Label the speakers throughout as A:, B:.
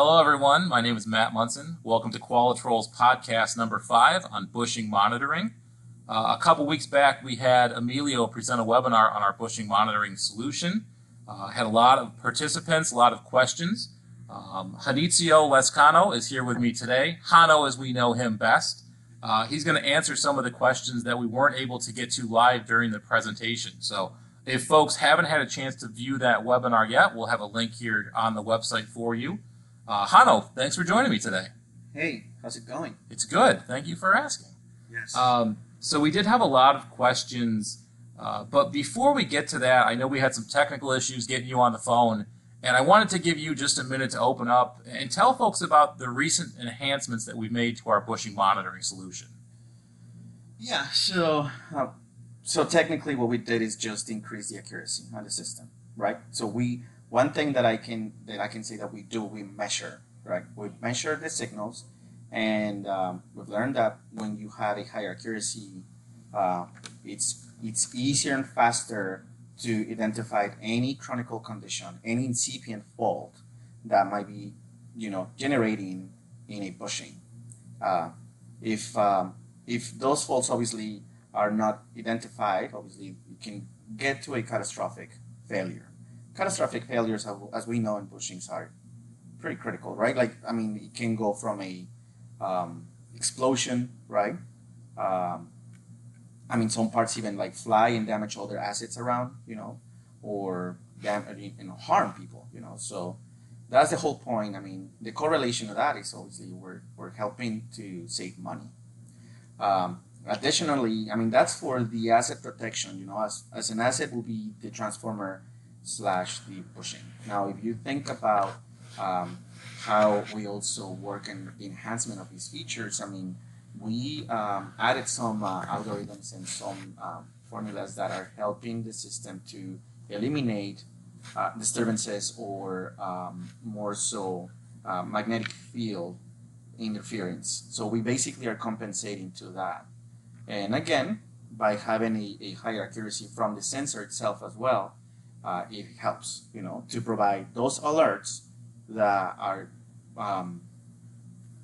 A: hello, everyone. My name is Matt Munson. Welcome to Qualitrol's podcast number five on bushing monitoring. Uh, a couple weeks back, we had Emilio present a webinar on our bushing monitoring solution. Uh, had a lot of participants, a lot of questions. Um, Janitzio Lazcano is here with me today. Jano, as we know him best. Uh, he's going to answer some of the questions that we weren't able to get to live during the presentation. So if folks haven't had a chance to view that webinar yet, we'll have a link here on the website for you. Uh, Jano, thanks for joining me today.
B: Hey, how's it going?
A: It's good. Thank you for asking.
B: Yes.
A: Um, so we did have a lot of questions, uh, but before we get to that, I know we had some technical issues getting you on the phone, and I wanted to give you just a minute to open up and tell folks about the recent enhancements that we've made to our bushing monitoring solution.
B: yeah. So, uh, so technically, what we did is just increase the accuracy on the system, right? So we one thing that I can that I can say that we do we measure, right? We measure the signals, and um, we've learned that when you have a higher accuracy, uh, it's it's easier and faster to identify any chronic condition, any incipient fault that might be, you know, generating in a bushing. Uh, if um, if those faults obviously are not identified, obviously you can get to a catastrophic failure. Catastrophic failures, as we know in bushings, are pretty critical, right? Like, I mean, it can go from a um, explosion, right? Um, I mean, some parts even like fly and damage all their assets around, you know, or damage, you know, harm people, you know. So that's the whole point. I mean, the correlation of that is obviously we're, we're helping to save money. Um, additionally, I mean, that's for the asset protection, you know, as, as an asset will be the transformer slash the bushing. Now, if you think about um, how we also work in the enhancement of these features, I mean, we um, added some uh, algorithms and some um, formulas that are helping the system to eliminate uh, disturbances or um, more so uh, magnetic field interference. So we basically are compensating to that. And again, by having a, a higher accuracy from the sensor itself as well, uh, it helps, you know, to provide those alerts that are, um,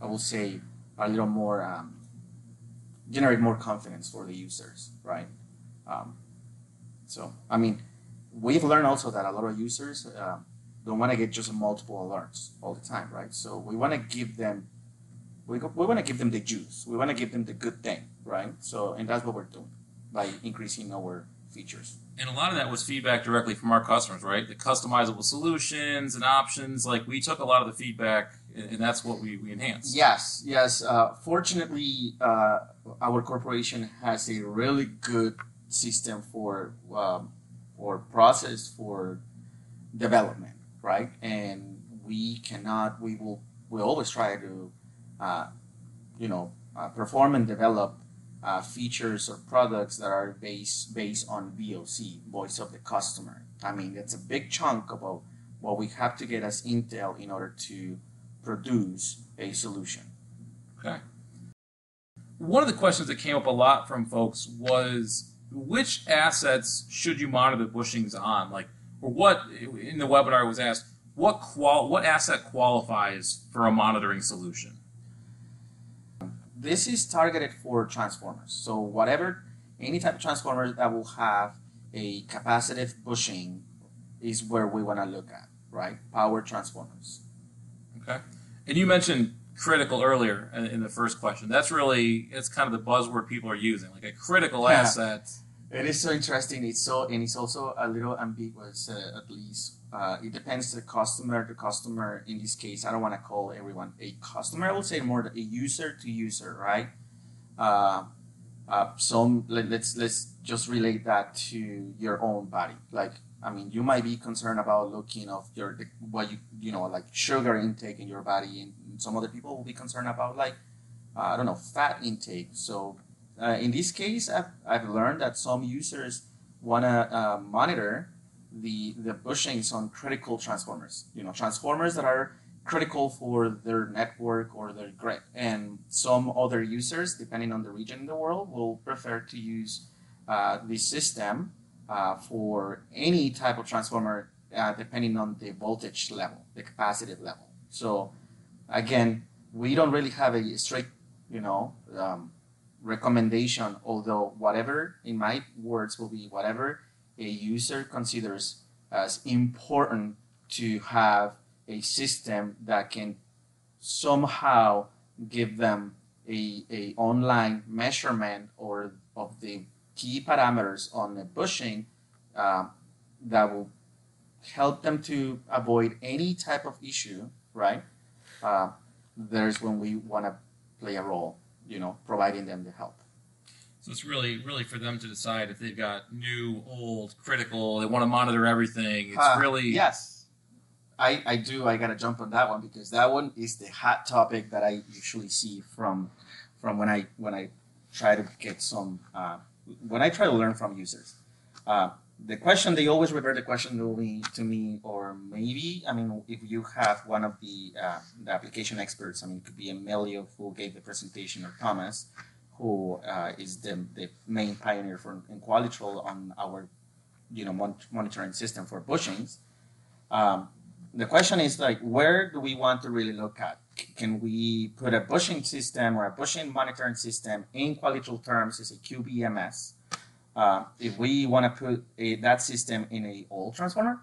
B: I will say, a little more, um, generate more confidence for the users, right? Um, so, I mean, we've learned also that a lot of users uh, don't want to get just multiple alerts all the time, right? So we want to give them we, we want to give them the juice. We want to give them the good thing, right? So, and that's what we're doing by increasing our features.
A: And a lot of that was feedback directly from our customers, right? The customizable solutions and options. Like we took a lot of the feedback, and that's what we, we enhanced.
B: Yes, yes. Uh, fortunately, uh, our corporation has a really good system for um, or process for development, right? And we cannot. We will. We always try to uh, you know, uh, perform and develop uh, features or products that are based based on VOC, voice of the customer. I mean, it's a big chunk about what we have to get as Intel in order to produce a solution.
A: Okay. One of the questions that came up a lot from folks was which assets should you monitor the bushings on? Like, or what in the webinar was asked, what qual what asset qualifies for a monitoring solution?
B: This is targeted for transformers. So whatever, any type of transformer that will have a capacitive bushing is where we want to look at, right? Power transformers.
A: Okay. And you mentioned critical earlier in the first question. That's really, it's kind of the buzzword people are using, like a critical yeah. asset.
B: It is so interesting. It's so, and it's also a little ambiguous, uh, at least uh, it depends the customer to customer. In this case, I don't want to call everyone a customer. I will say more a user to user, right? Uh, uh, so let, let's let's just relate that to your own body. Like, I mean, you might be concerned about looking of your what you you know like sugar intake in your body, and some other people will be concerned about like uh, I don't know fat intake. So uh, in this case, I've, I've learned that some users want to uh, monitor the the bushings on critical transformers. You know, transformers that are critical for their network or their grid. And some other users, depending on the region in the world, will prefer to use uh, the system uh, for any type of transformer, uh, depending on the voltage level, the capacitive level. So again, we don't really have a strict, you know, um, recommendation. Although whatever, in my words, will be whatever a user considers as important to have a system that can somehow give them a, a online measurement or of the key parameters on the bushing um, that will help them to avoid any type of issue, right? Uh, there's when we want to play a role, you know, providing them the help.
A: So it's really, really for them to decide if they've got new, old, critical. They want to monitor everything. It's
B: Uh,
A: really
B: yes. I, I do. I gotta jump on that one because that one is the hot topic that I usually see from from when I when I try to get some uh, when I try to learn from users. Uh, the question they always revert the question to me to me or maybe I mean if you have one of the, uh, the application experts I mean it could be Emilio who gave the presentation or Thomas who uh, is the, the main pioneer for in Qualitrol on our you know mon- monitoring system for bushings. Um, the question is like where do we want to really look at? Can we put a bushing system or a bushing monitoring system in Qualitrol terms as a QBMS? Uh, if we want to put a, that system in a old transformer,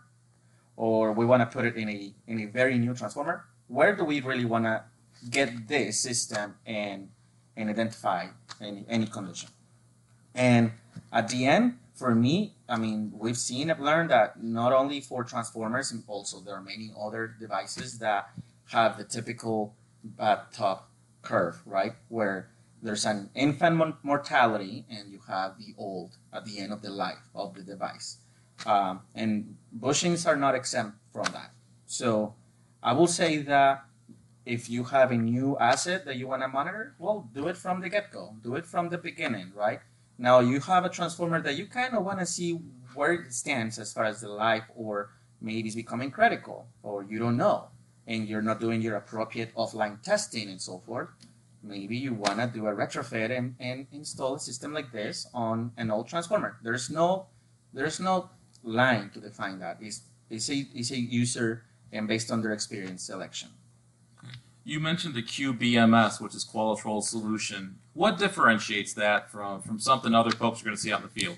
B: or we want to put it in a in a very new transformer, where do we really want to get this system and and identify any any condition? And at the end, for me, I mean, we've seen and learned that not only for transformers, and also there are many other devices that have the typical bathtub curve, right? Where there's an infant mortality and you have the old at the end of the life of the device. Um, and bushings are not exempt from that. So I will say that if you have a new asset that you want to monitor, well, do it from the get go, do it from the beginning, right? Now you have a transformer that you kind of want to see where it stands as far as the life, or maybe it's becoming critical, or you don't know, and you're not doing your appropriate offline testing and so forth. Maybe you want to do a retrofit and, and install a system like this on an old transformer. There's no, there's no line to define that. It's, it's a, it's a user and based on their experience selection.
A: You mentioned the QBMS, which is Qualitrol solution. What differentiates that from, from something other folks are going to see out in the field?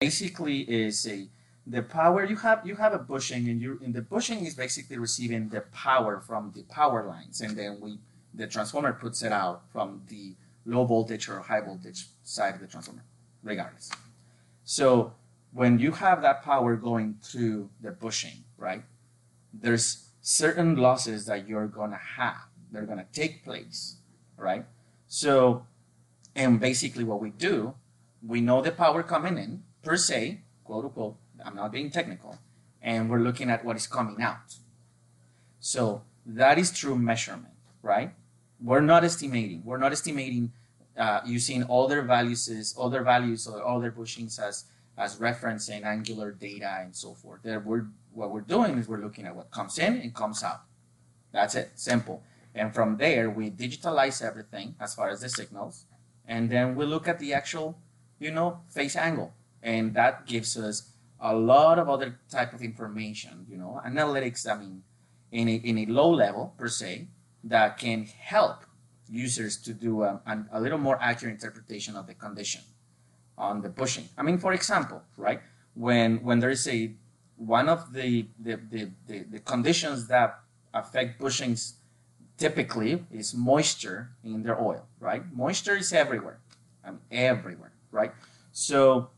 B: basically is a the power you have you have a bushing and you and the bushing is basically receiving the power from the power lines and then we the transformer puts it out from the low voltage or high voltage side of the transformer regardless so when you have that power going through the bushing right there's certain losses that you're going to have they're going to take place right so and basically what we do we know the power coming in per se, quote unquote, I'm not being technical, and we're looking at what is coming out. So that is true measurement, right? We're not estimating. We're not estimating uh, using other values, as- other values or other bushings as as reference and angular data and so forth. There, we're what we're doing is we're looking at what comes in and comes out. That's it, simple. And from there, we digitalize everything as far as the signals, and then we look at the actual, you know, phase angle and that gives us a lot of other type of information you know analytics i mean in a, in a low level per se that can help users to do a, an- a little more accurate interpretation of the condition on the bushing i mean for example right when when there is a one of the the, the, the, the conditions that affect bushings typically is moisture in their oil right? Moisture is everywhere. I mean, everywhere right? So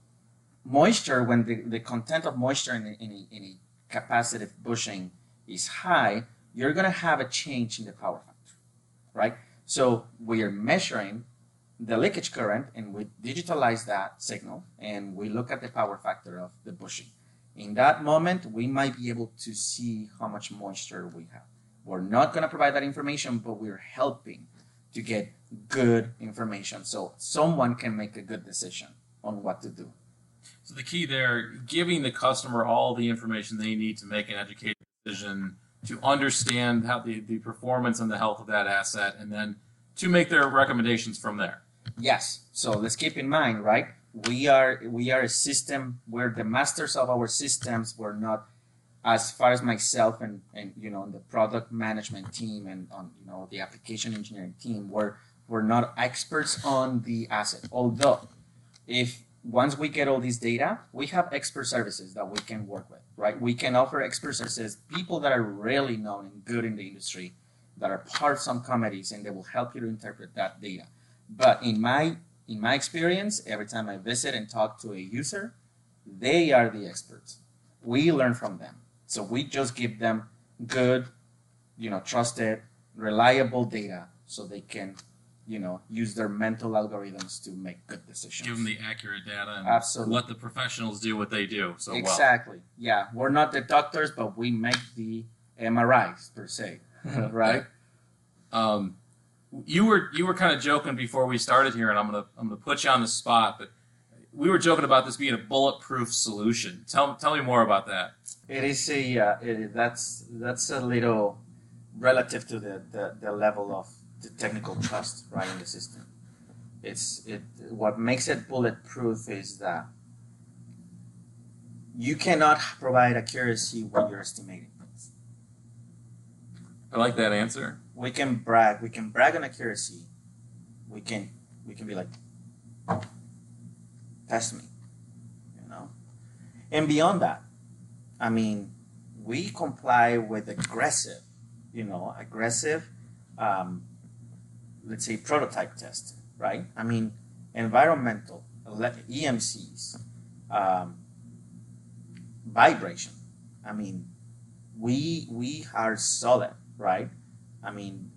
B: moisture, when the, the content of moisture in a, in, a, in a capacitive bushing is high, you're going to have a change in the power factor, right? So we are measuring the leakage current and we digitalize that signal and we look at the power factor of the bushing. In that moment, we might be able to see how much moisture we have. We're not going to provide that information, but we're helping to get good information so someone can make a good decision on what to do.
A: So the key there, giving the customer all the information they need to make an educated decision, to understand how the, the performance and the health of that asset, and then to make their recommendations from there.
B: Yes. So let's keep in mind, right? We are we are a system. We're the masters of our systems. We're not as far as myself and, and you know the product management team and on you know the application engineering team we're we're not experts on the asset although if once we get all this data we have expert services that we can work with right? We can offer expert services people that are really known and good in the industry that are part of some committees and they will help you to interpret that data. But in my in my experience every time i visit and talk to a user they are the experts. We learn from them. So we just give them good, you know, trusted, reliable data so they can, you know, use their mental algorithms to make good decisions.
A: Give them the accurate data and
B: Absolutely.
A: let the professionals do what they do so well.
B: exactly. Yeah, we're not the doctors, but we make the MRIs per se, right?
A: Um, you were you were kind of joking before we started here, and I'm gonna I'm gonna put you on the spot, but we were joking about this being a bulletproof solution. Tell tell me more about that.
B: It is a uh, it, that's that's a little relative to the, the, the level of the technical trust right in the system. It's it what makes it bulletproof is that you cannot provide accuracy when you're estimating things.
A: I like that answer.
B: We can brag we can brag on accuracy. We can we can be like test me. You know? And beyond that, I mean, we comply with aggressive, you know, aggressive, um, let's say, prototype test, right? I mean, environmental, EMCs, um, vibration. I mean, we we are solid, right? I mean,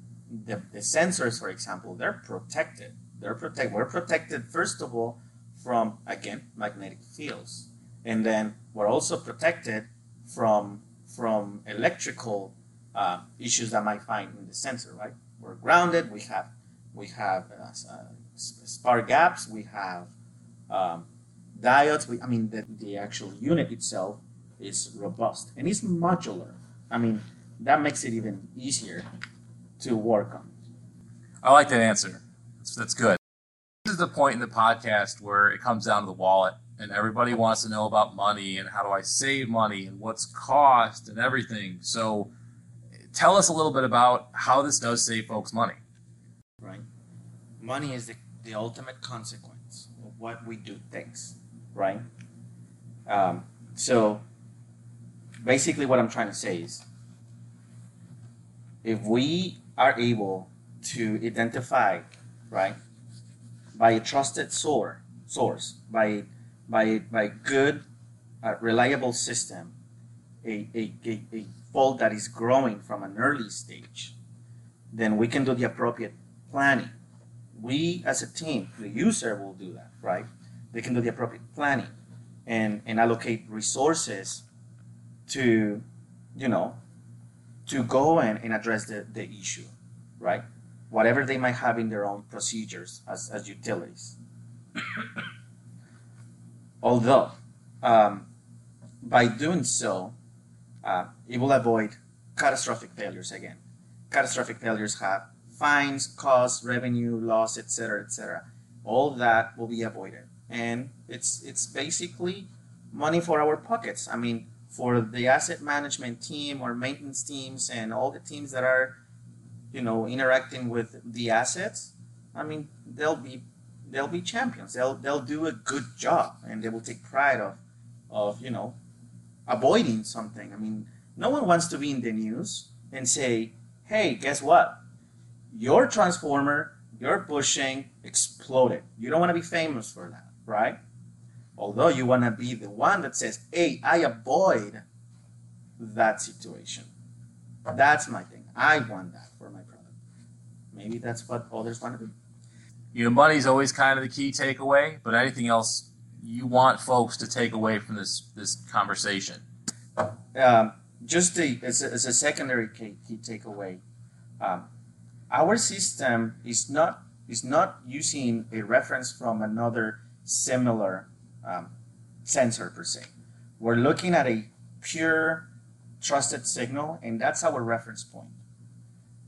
B: the, the sensors, for example, they're protected. They're protected. We're protected first of all from again magnetic fields, and then we're also protected from from electrical uh, issues that might find in the sensor. Right, we're grounded. We have we have uh, uh spark gaps. We have um, diodes. We, I mean, the, the actual unit itself is robust and it's modular. I mean, that makes it even easier to work on.
A: I like that answer. That's, that's good. This is the point in the podcast where it comes down to the wallet and everybody wants to know about money and how do I save money and what's cost and everything. So tell us a little bit about how this does save folks money.
B: Right. Money is the, the ultimate consequence of what we do things, right? Um, so basically what I'm trying to say is if we are able to identify, right, by a trusted source, source by by by good, uh, reliable system, a, a, a, a fault that is growing from an early stage, then we can do the appropriate planning. We as a team, the user will do that, right? They can do the appropriate planning and, and allocate resources to, you know, to go and, and address the, the issue, right? Whatever they might have in their own procedures as, as utilities. Although, um, by doing so, uh, it will avoid catastrophic failures again. Catastrophic failures have fines, costs, revenue, loss, etc., etc. All that will be avoided, and it's it's basically money for our pockets. I mean, for the asset management team or maintenance teams and all the teams that are, you know, interacting with the assets. I mean, they'll be they'll be champions. They'll they'll do a good job, and they will take pride of of you know avoiding something. I mean, no one wants to be in the news and say, "Hey, guess what? Your transformer, your bushing exploded." You don't want to be famous for that, right? Although you want to be the one that says, "Hey, I avoid that situation." That's my thing. I want that for my product. Maybe that's what others want to do
A: you know, money's always kind of the key takeaway, but anything else you want folks to take away from this this conversation?
B: Um, just a, as, a, as a secondary key, key takeaway, um, our system is not is not using a reference from another similar um, sensor per se. We're looking at a pure trusted signal, and that's our reference point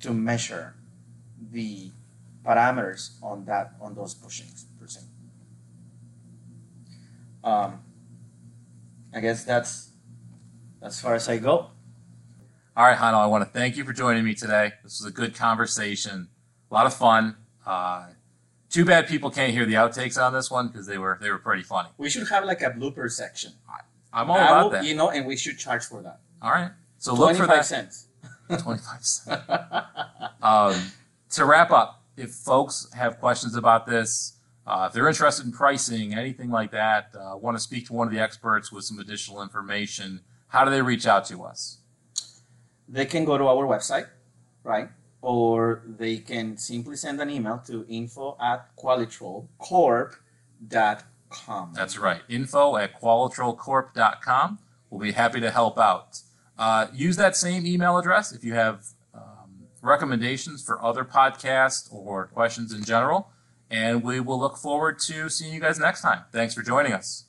B: to measure the parameters on that on those bushings. Um, I guess that's as far as I go.
A: All right, Jano, I want to thank you for joining me today. This was a good conversation, a lot of fun. Uh, too bad people can't hear the outtakes on this one because they were they were pretty funny.
B: We should have like a blooper section.
A: I'm all
B: I
A: about
B: will-
A: that.
B: You know, and we should charge for that.
A: All right, so look for that.
B: cents.
A: Twenty-five cents. Um, to wrap up, if folks have questions about this, uh, if they're interested in pricing, anything like that, uh, want to speak to one of the experts with some additional information, how do they reach out to us?
B: they can go to our website, right? Or they can simply send an email to info at qualitrolcorp.com.
A: That's right. Info at qualitrolcorp.com. We'll be happy to help out. Uh, use that same email address if you have um, recommendations for other podcasts or questions in general. And we will look forward to seeing you guys next time. Thanks for joining us.